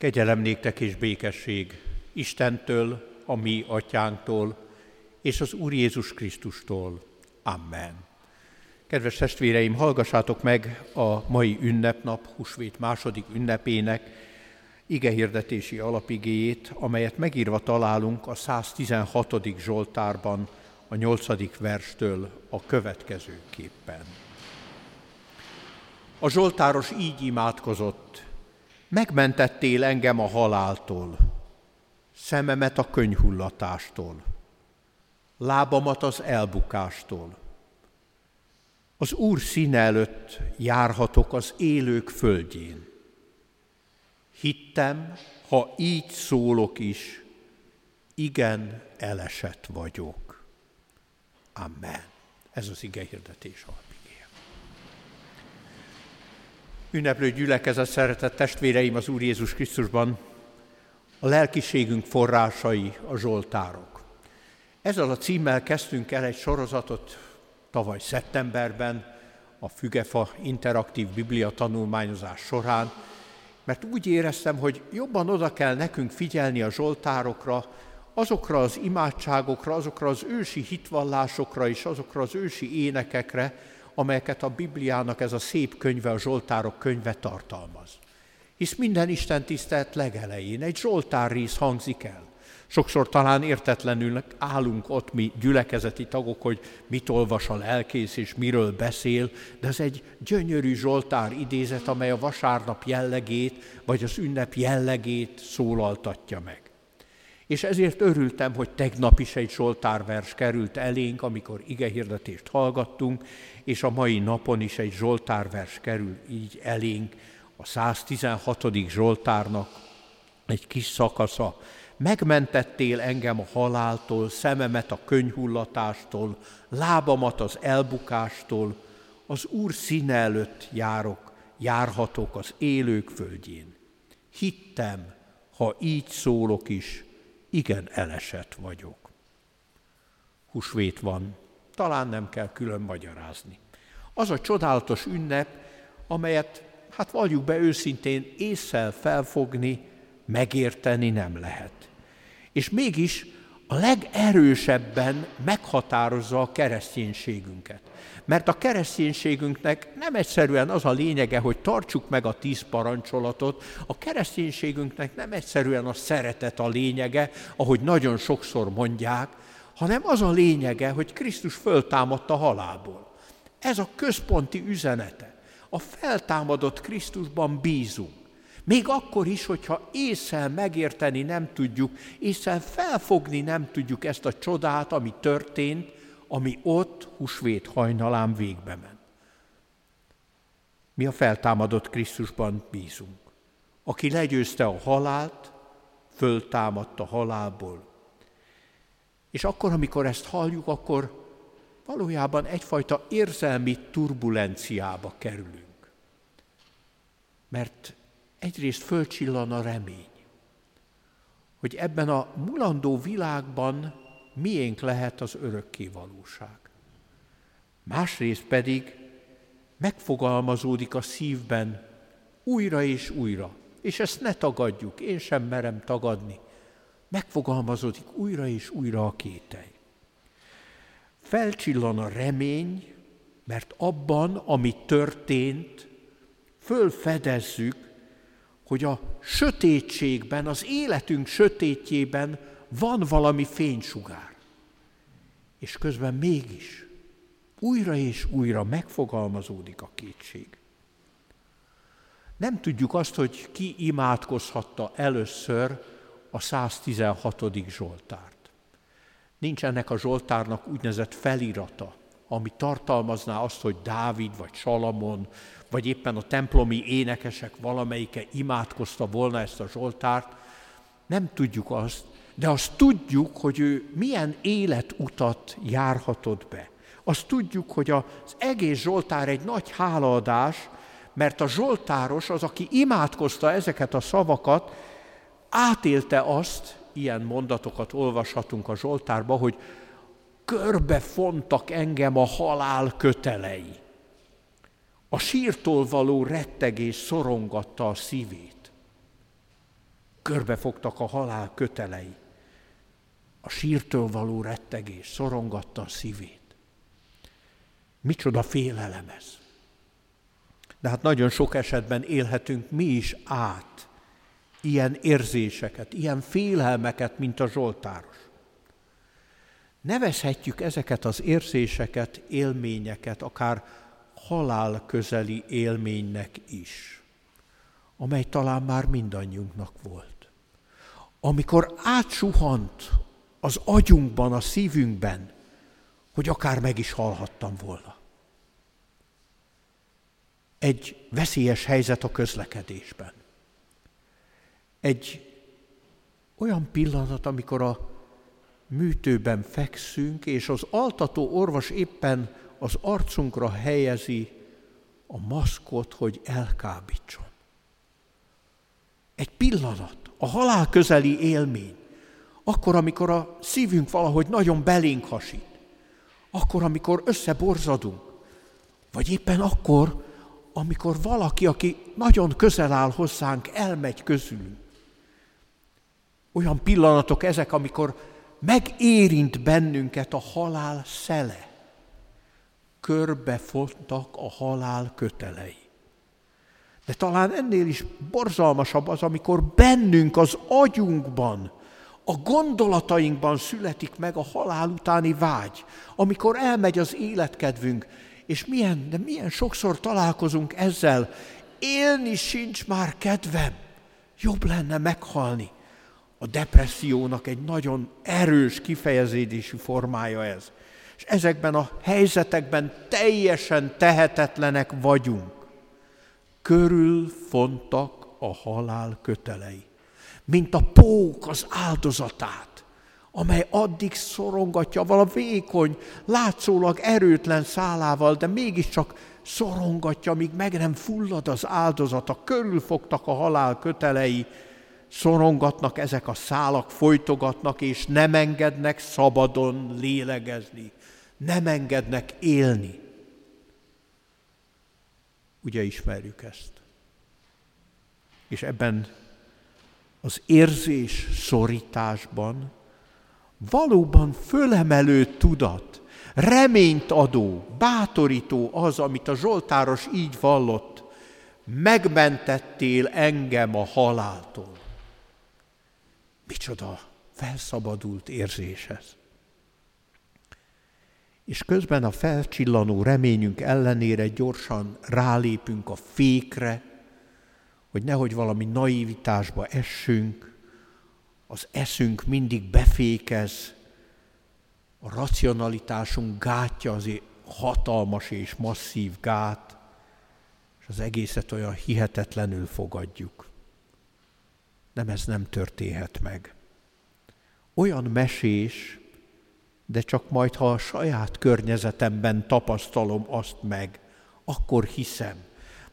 Kegyelem néktek és békesség Istentől, a mi atyánktól, és az Úr Jézus Krisztustól. Amen. Kedves testvéreim, hallgassátok meg a mai ünnepnap, Husvét második ünnepének igehirdetési alapigéjét, amelyet megírva találunk a 116. Zsoltárban, a 8. verstől a következőképpen. A Zsoltáros így imádkozott, megmentettél engem a haláltól, szememet a könyhullatástól, lábamat az elbukástól. Az Úr színe előtt járhatok az élők földjén. Hittem, ha így szólok is, igen, elesett vagyok. Amen. Ez az ige hirdetés alapigéje. Ünneplő gyülekezet, szeretett testvéreim az Úr Jézus Krisztusban, a lelkiségünk forrásai a Zsoltárok. Ezzel a címmel kezdtünk el egy sorozatot tavaly szeptemberben, a Fügefa interaktív biblia tanulmányozás során, mert úgy éreztem, hogy jobban oda kell nekünk figyelni a Zsoltárokra, azokra az imádságokra, azokra az ősi hitvallásokra és azokra az ősi énekekre, amelyeket a Bibliának ez a szép könyve, a Zsoltárok könyve tartalmaz. Hisz minden Isten tisztelt legelején egy Zsoltár rész hangzik el. Sokszor talán értetlenül állunk ott mi gyülekezeti tagok, hogy mit olvas a lelkész és miről beszél, de ez egy gyönyörű Zsoltár idézet, amely a vasárnap jellegét, vagy az ünnep jellegét szólaltatja meg. És ezért örültem, hogy tegnap is egy Zsoltárvers került elénk, amikor igehirdetést hallgattunk, és a mai napon is egy Zsoltárvers kerül így elénk, a 116. Zsoltárnak egy kis szakasza, megmentettél engem a haláltól, szememet a könyhullatástól, lábamat az elbukástól, az Úr színe előtt járok, járhatok az élők földjén. Hittem, ha így szólok is, igen elesett vagyok. Husvét van, talán nem kell külön magyarázni. Az a csodálatos ünnep, amelyet, hát valljuk be őszintén, észszel felfogni, megérteni nem lehet és mégis a legerősebben meghatározza a kereszténységünket. Mert a kereszténységünknek nem egyszerűen az a lényege, hogy tartsuk meg a tíz parancsolatot, a kereszténységünknek nem egyszerűen a szeretet a lényege, ahogy nagyon sokszor mondják, hanem az a lényege, hogy Krisztus föltámadt a halálból. Ez a központi üzenete. A feltámadott Krisztusban bízunk. Még akkor is, hogyha észsel megérteni nem tudjuk, észsel felfogni nem tudjuk ezt a csodát, ami történt, ami ott husvét hajnalán végbe ment. Mi a feltámadott Krisztusban bízunk, aki legyőzte a halált, föltámadt a halálból. És akkor, amikor ezt halljuk, akkor valójában egyfajta érzelmi turbulenciába kerülünk. Mert egyrészt fölcsillan a remény, hogy ebben a mulandó világban miénk lehet az örökké valóság. Másrészt pedig megfogalmazódik a szívben újra és újra, és ezt ne tagadjuk, én sem merem tagadni, megfogalmazódik újra és újra a kételj. Felcsillan a remény, mert abban, ami történt, fölfedezzük, hogy a sötétségben, az életünk sötétjében van valami fénysugár. És közben mégis újra és újra megfogalmazódik a kétség. Nem tudjuk azt, hogy ki imádkozhatta először a 116. Zsoltárt. Nincs ennek a Zsoltárnak úgynevezett felirata, ami tartalmazná azt, hogy Dávid, vagy Salamon, vagy éppen a templomi énekesek valamelyike imádkozta volna ezt a Zsoltárt, nem tudjuk azt, de azt tudjuk, hogy ő milyen életutat járhatott be. Azt tudjuk, hogy az egész Zsoltár egy nagy hálaadás, mert a Zsoltáros az, aki imádkozta ezeket a szavakat, átélte azt, ilyen mondatokat olvashatunk a Zsoltárba, hogy körbefontak engem a halál kötelei. A sírtól való rettegés szorongatta a szívét. Körbefogtak a halál kötelei. A sírtől való rettegés szorongatta a szívét. Micsoda félelem ez. De hát nagyon sok esetben élhetünk mi is át ilyen érzéseket, ilyen félelmeket, mint a Zsoltáros. Nevezhetjük ezeket az érzéseket, élményeket, akár halál közeli élménynek is, amely talán már mindannyiunknak volt. Amikor átsuhant az agyunkban, a szívünkben, hogy akár meg is halhattam volna. Egy veszélyes helyzet a közlekedésben. Egy olyan pillanat, amikor a műtőben fekszünk, és az altató orvos éppen az arcunkra helyezi a maszkot, hogy elkábítson. Egy pillanat, a halál közeli élmény, akkor, amikor a szívünk valahogy nagyon belénk hasít, akkor, amikor összeborzadunk, vagy éppen akkor, amikor valaki, aki nagyon közel áll hozzánk, elmegy közülünk. Olyan pillanatok ezek, amikor megérint bennünket a halál szele. Körbefontak a halál kötelei. De talán ennél is borzalmasabb az, amikor bennünk, az agyunkban, a gondolatainkban születik meg a halál utáni vágy, amikor elmegy az életkedvünk, és milyen, de milyen sokszor találkozunk ezzel, élni sincs már kedvem, jobb lenne meghalni. A depressziónak egy nagyon erős kifejezésű formája ez. És ezekben a helyzetekben teljesen tehetetlenek vagyunk. Körül fontak a halál kötelei, mint a pók az áldozatát, amely addig szorongatja vala vékony, látszólag erőtlen szálával, de mégiscsak szorongatja, míg meg nem fullad az áldozata, körülfogtak a halál kötelei, szorongatnak ezek a szálak, folytogatnak, és nem engednek szabadon lélegezni, nem engednek élni. Ugye ismerjük ezt. És ebben az érzés szorításban valóban fölemelő tudat, reményt adó, bátorító az, amit a Zsoltáros így vallott, megmentettél engem a haláltól. Micsoda felszabadult érzés ez. És közben a felcsillanó reményünk ellenére gyorsan rálépünk a fékre, hogy nehogy valami naivitásba essünk, az eszünk mindig befékez, a racionalitásunk gátja azért hatalmas és masszív gát, és az egészet olyan hihetetlenül fogadjuk. Nem, ez nem történhet meg. Olyan mesés, de csak majd, ha a saját környezetemben tapasztalom azt meg, akkor hiszem.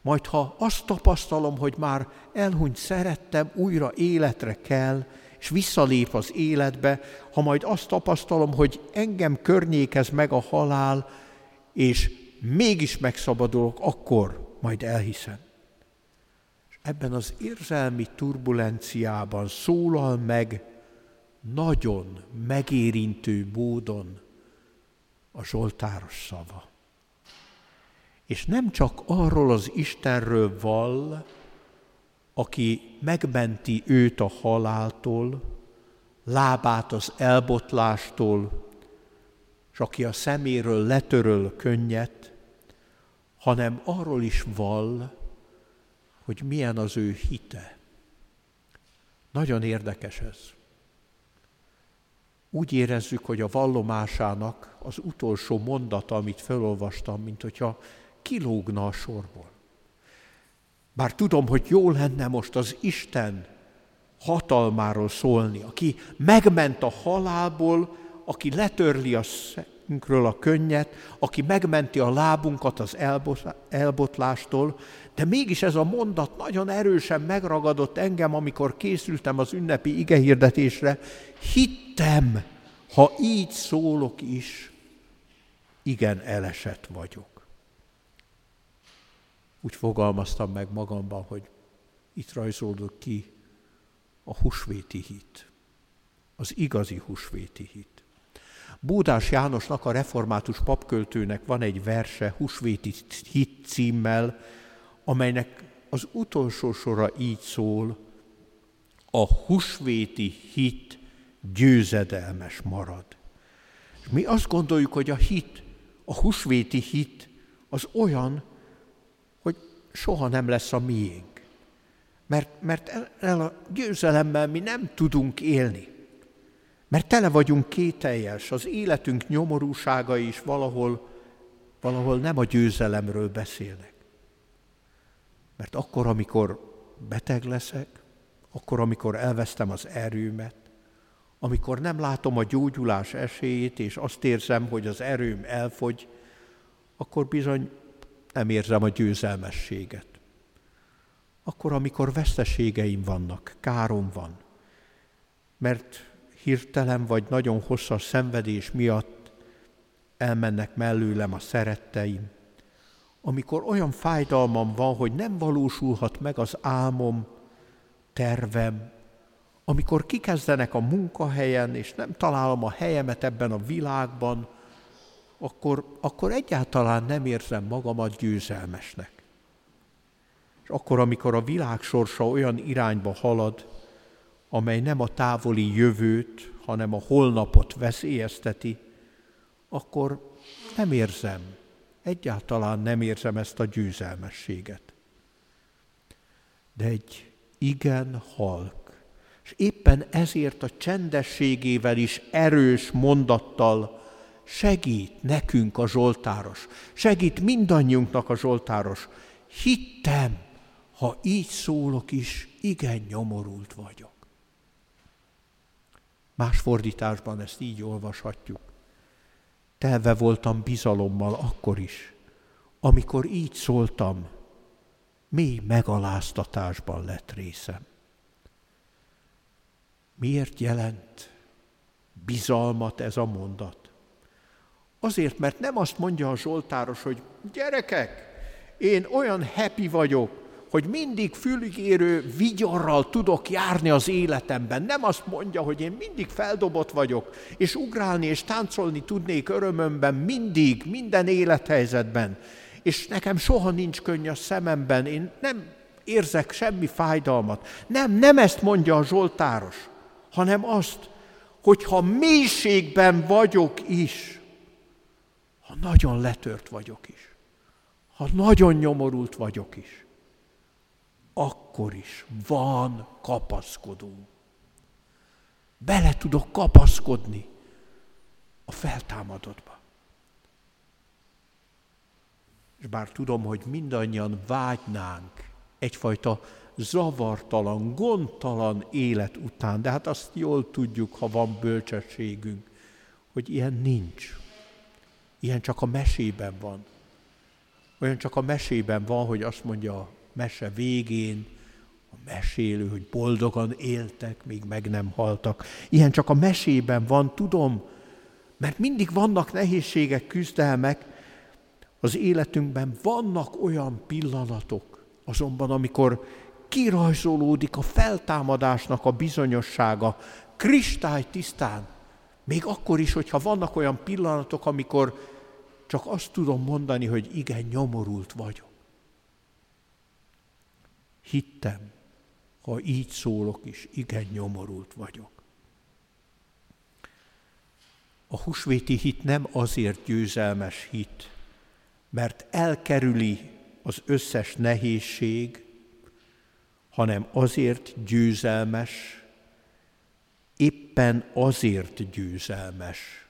Majd, ha azt tapasztalom, hogy már elhunyt szerettem, újra életre kell, és visszalép az életbe, ha majd azt tapasztalom, hogy engem környékez meg a halál, és mégis megszabadulok, akkor majd elhiszem ebben az érzelmi turbulenciában szólal meg nagyon megérintő módon a Zsoltáros szava. És nem csak arról az Istenről vall, aki megmenti őt a haláltól, lábát az elbotlástól, és aki a szeméről letöröl könnyet, hanem arról is vall, hogy milyen az ő hite. Nagyon érdekes ez. Úgy érezzük, hogy a vallomásának az utolsó mondata, amit felolvastam, mint hogyha kilógna a sorból. Bár tudom, hogy jó lenne most az Isten hatalmáról szólni, aki megment a halálból, aki letörli a szemünkről a könnyet, aki megmenti a lábunkat az elbotlástól, de mégis ez a mondat nagyon erősen megragadott engem, amikor készültem az ünnepi igehirdetésre. Hittem, ha így szólok is, igen elesett vagyok. Úgy fogalmaztam meg magamban, hogy itt rajzolódott ki a husvéti hit. Az igazi husvéti hit. Búdás Jánosnak, a református papköltőnek van egy verse, husvéti hit címmel, amelynek az utolsó sora így szól, a husvéti hit győzedelmes marad. És mi azt gondoljuk, hogy a hit, a husvéti hit az olyan, hogy soha nem lesz a miénk. Mert, mert el a győzelemmel mi nem tudunk élni. Mert tele vagyunk kételjes, az életünk nyomorúsága is valahol, valahol nem a győzelemről beszélnek. Mert akkor, amikor beteg leszek, akkor, amikor elvesztem az erőmet, amikor nem látom a gyógyulás esélyét, és azt érzem, hogy az erőm elfogy, akkor bizony nem érzem a győzelmességet. Akkor, amikor veszteségeim vannak, károm van, mert hirtelen vagy nagyon hosszas szenvedés miatt elmennek mellőlem a szeretteim, amikor olyan fájdalmam van, hogy nem valósulhat meg az álmom, tervem, amikor kikezdenek a munkahelyen, és nem találom a helyemet ebben a világban, akkor, akkor egyáltalán nem érzem magamat győzelmesnek. És akkor, amikor a világ sorsa olyan irányba halad, amely nem a távoli jövőt, hanem a holnapot veszélyezteti, akkor nem érzem, egyáltalán nem érzem ezt a győzelmességet. De egy igen halk, és éppen ezért a csendességével is erős mondattal segít nekünk a Zsoltáros, segít mindannyiunknak a Zsoltáros. Hittem, ha így szólok is, igen nyomorult vagyok. Más fordításban ezt így olvashatjuk. Telve voltam bizalommal akkor is, amikor így szóltam, mély megaláztatásban lett részem. Miért jelent bizalmat ez a mondat? Azért, mert nem azt mondja a Zsoltáros, hogy gyerekek, én olyan happy vagyok, hogy mindig fülgérő vigyorral tudok járni az életemben. Nem azt mondja, hogy én mindig feldobott vagyok, és ugrálni és táncolni tudnék örömömben mindig, minden élethelyzetben. És nekem soha nincs könny a szememben, én nem érzek semmi fájdalmat. Nem, nem ezt mondja a Zsoltáros, hanem azt, hogy ha mélységben vagyok is, ha nagyon letört vagyok is, ha nagyon nyomorult vagyok is, akkor is van kapaszkodó. Bele tudok kapaszkodni a feltámadottba. És bár tudom, hogy mindannyian vágynánk egyfajta zavartalan, gondtalan élet után, de hát azt jól tudjuk, ha van bölcsességünk, hogy ilyen nincs. Ilyen csak a mesében van. Olyan csak a mesében van, hogy azt mondja mese végén, a mesélő, hogy boldogan éltek, még meg nem haltak. Ilyen csak a mesében van, tudom, mert mindig vannak nehézségek, küzdelmek, az életünkben vannak olyan pillanatok, azonban amikor kirajzolódik a feltámadásnak a bizonyossága, kristály tisztán, még akkor is, hogyha vannak olyan pillanatok, amikor csak azt tudom mondani, hogy igen, nyomorult vagyok. Hittem, ha így szólok is, igen, nyomorult vagyok. A husvéti hit nem azért győzelmes hit, mert elkerüli az összes nehézség, hanem azért győzelmes, éppen azért győzelmes,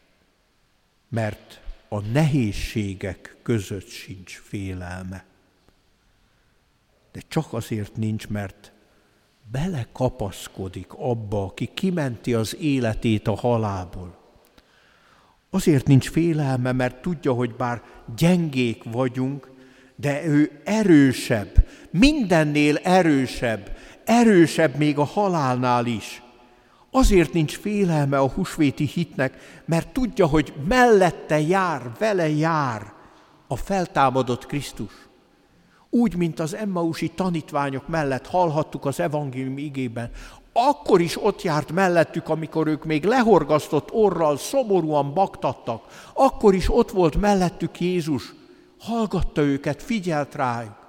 mert a nehézségek között sincs félelme. De csak azért nincs, mert belekapaszkodik abba, aki kimenti az életét a halálból. Azért nincs félelme, mert tudja, hogy bár gyengék vagyunk, de ő erősebb, mindennél erősebb, erősebb még a halálnál is. Azért nincs félelme a husvéti hitnek, mert tudja, hogy mellette jár, vele jár a feltámadott Krisztus. Úgy, mint az Emmausi tanítványok mellett hallhattuk az evangélium igében, akkor is ott járt mellettük, amikor ők még lehorgasztott orral szomorúan baktattak, akkor is ott volt mellettük Jézus, hallgatta őket, figyelt rájuk,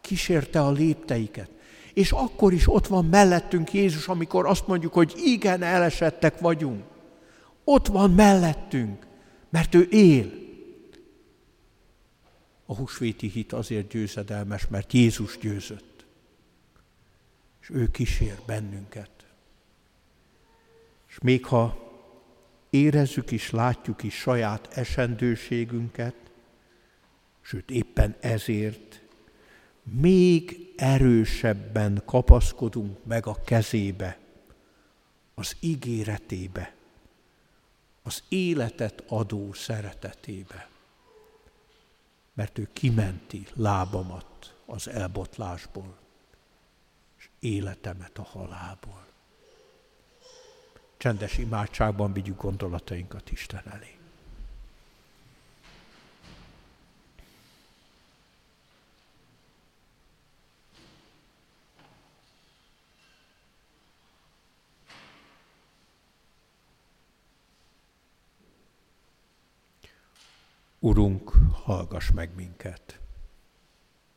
kísérte a lépteiket. És akkor is ott van mellettünk Jézus, amikor azt mondjuk, hogy igen, elesettek vagyunk. Ott van mellettünk, mert ő él. A húsvéti hit azért győzedelmes, mert Jézus győzött. És ő kísér bennünket. És még ha érezzük is, látjuk is saját esendőségünket, sőt éppen ezért még erősebben kapaszkodunk meg a kezébe, az ígéretébe, az életet adó szeretetébe. Mert ő kimenti lábamat az elbotlásból, és életemet a halálból. Csendes imádságban vigyük gondolatainkat Isten elé. Urunk, hallgass meg minket!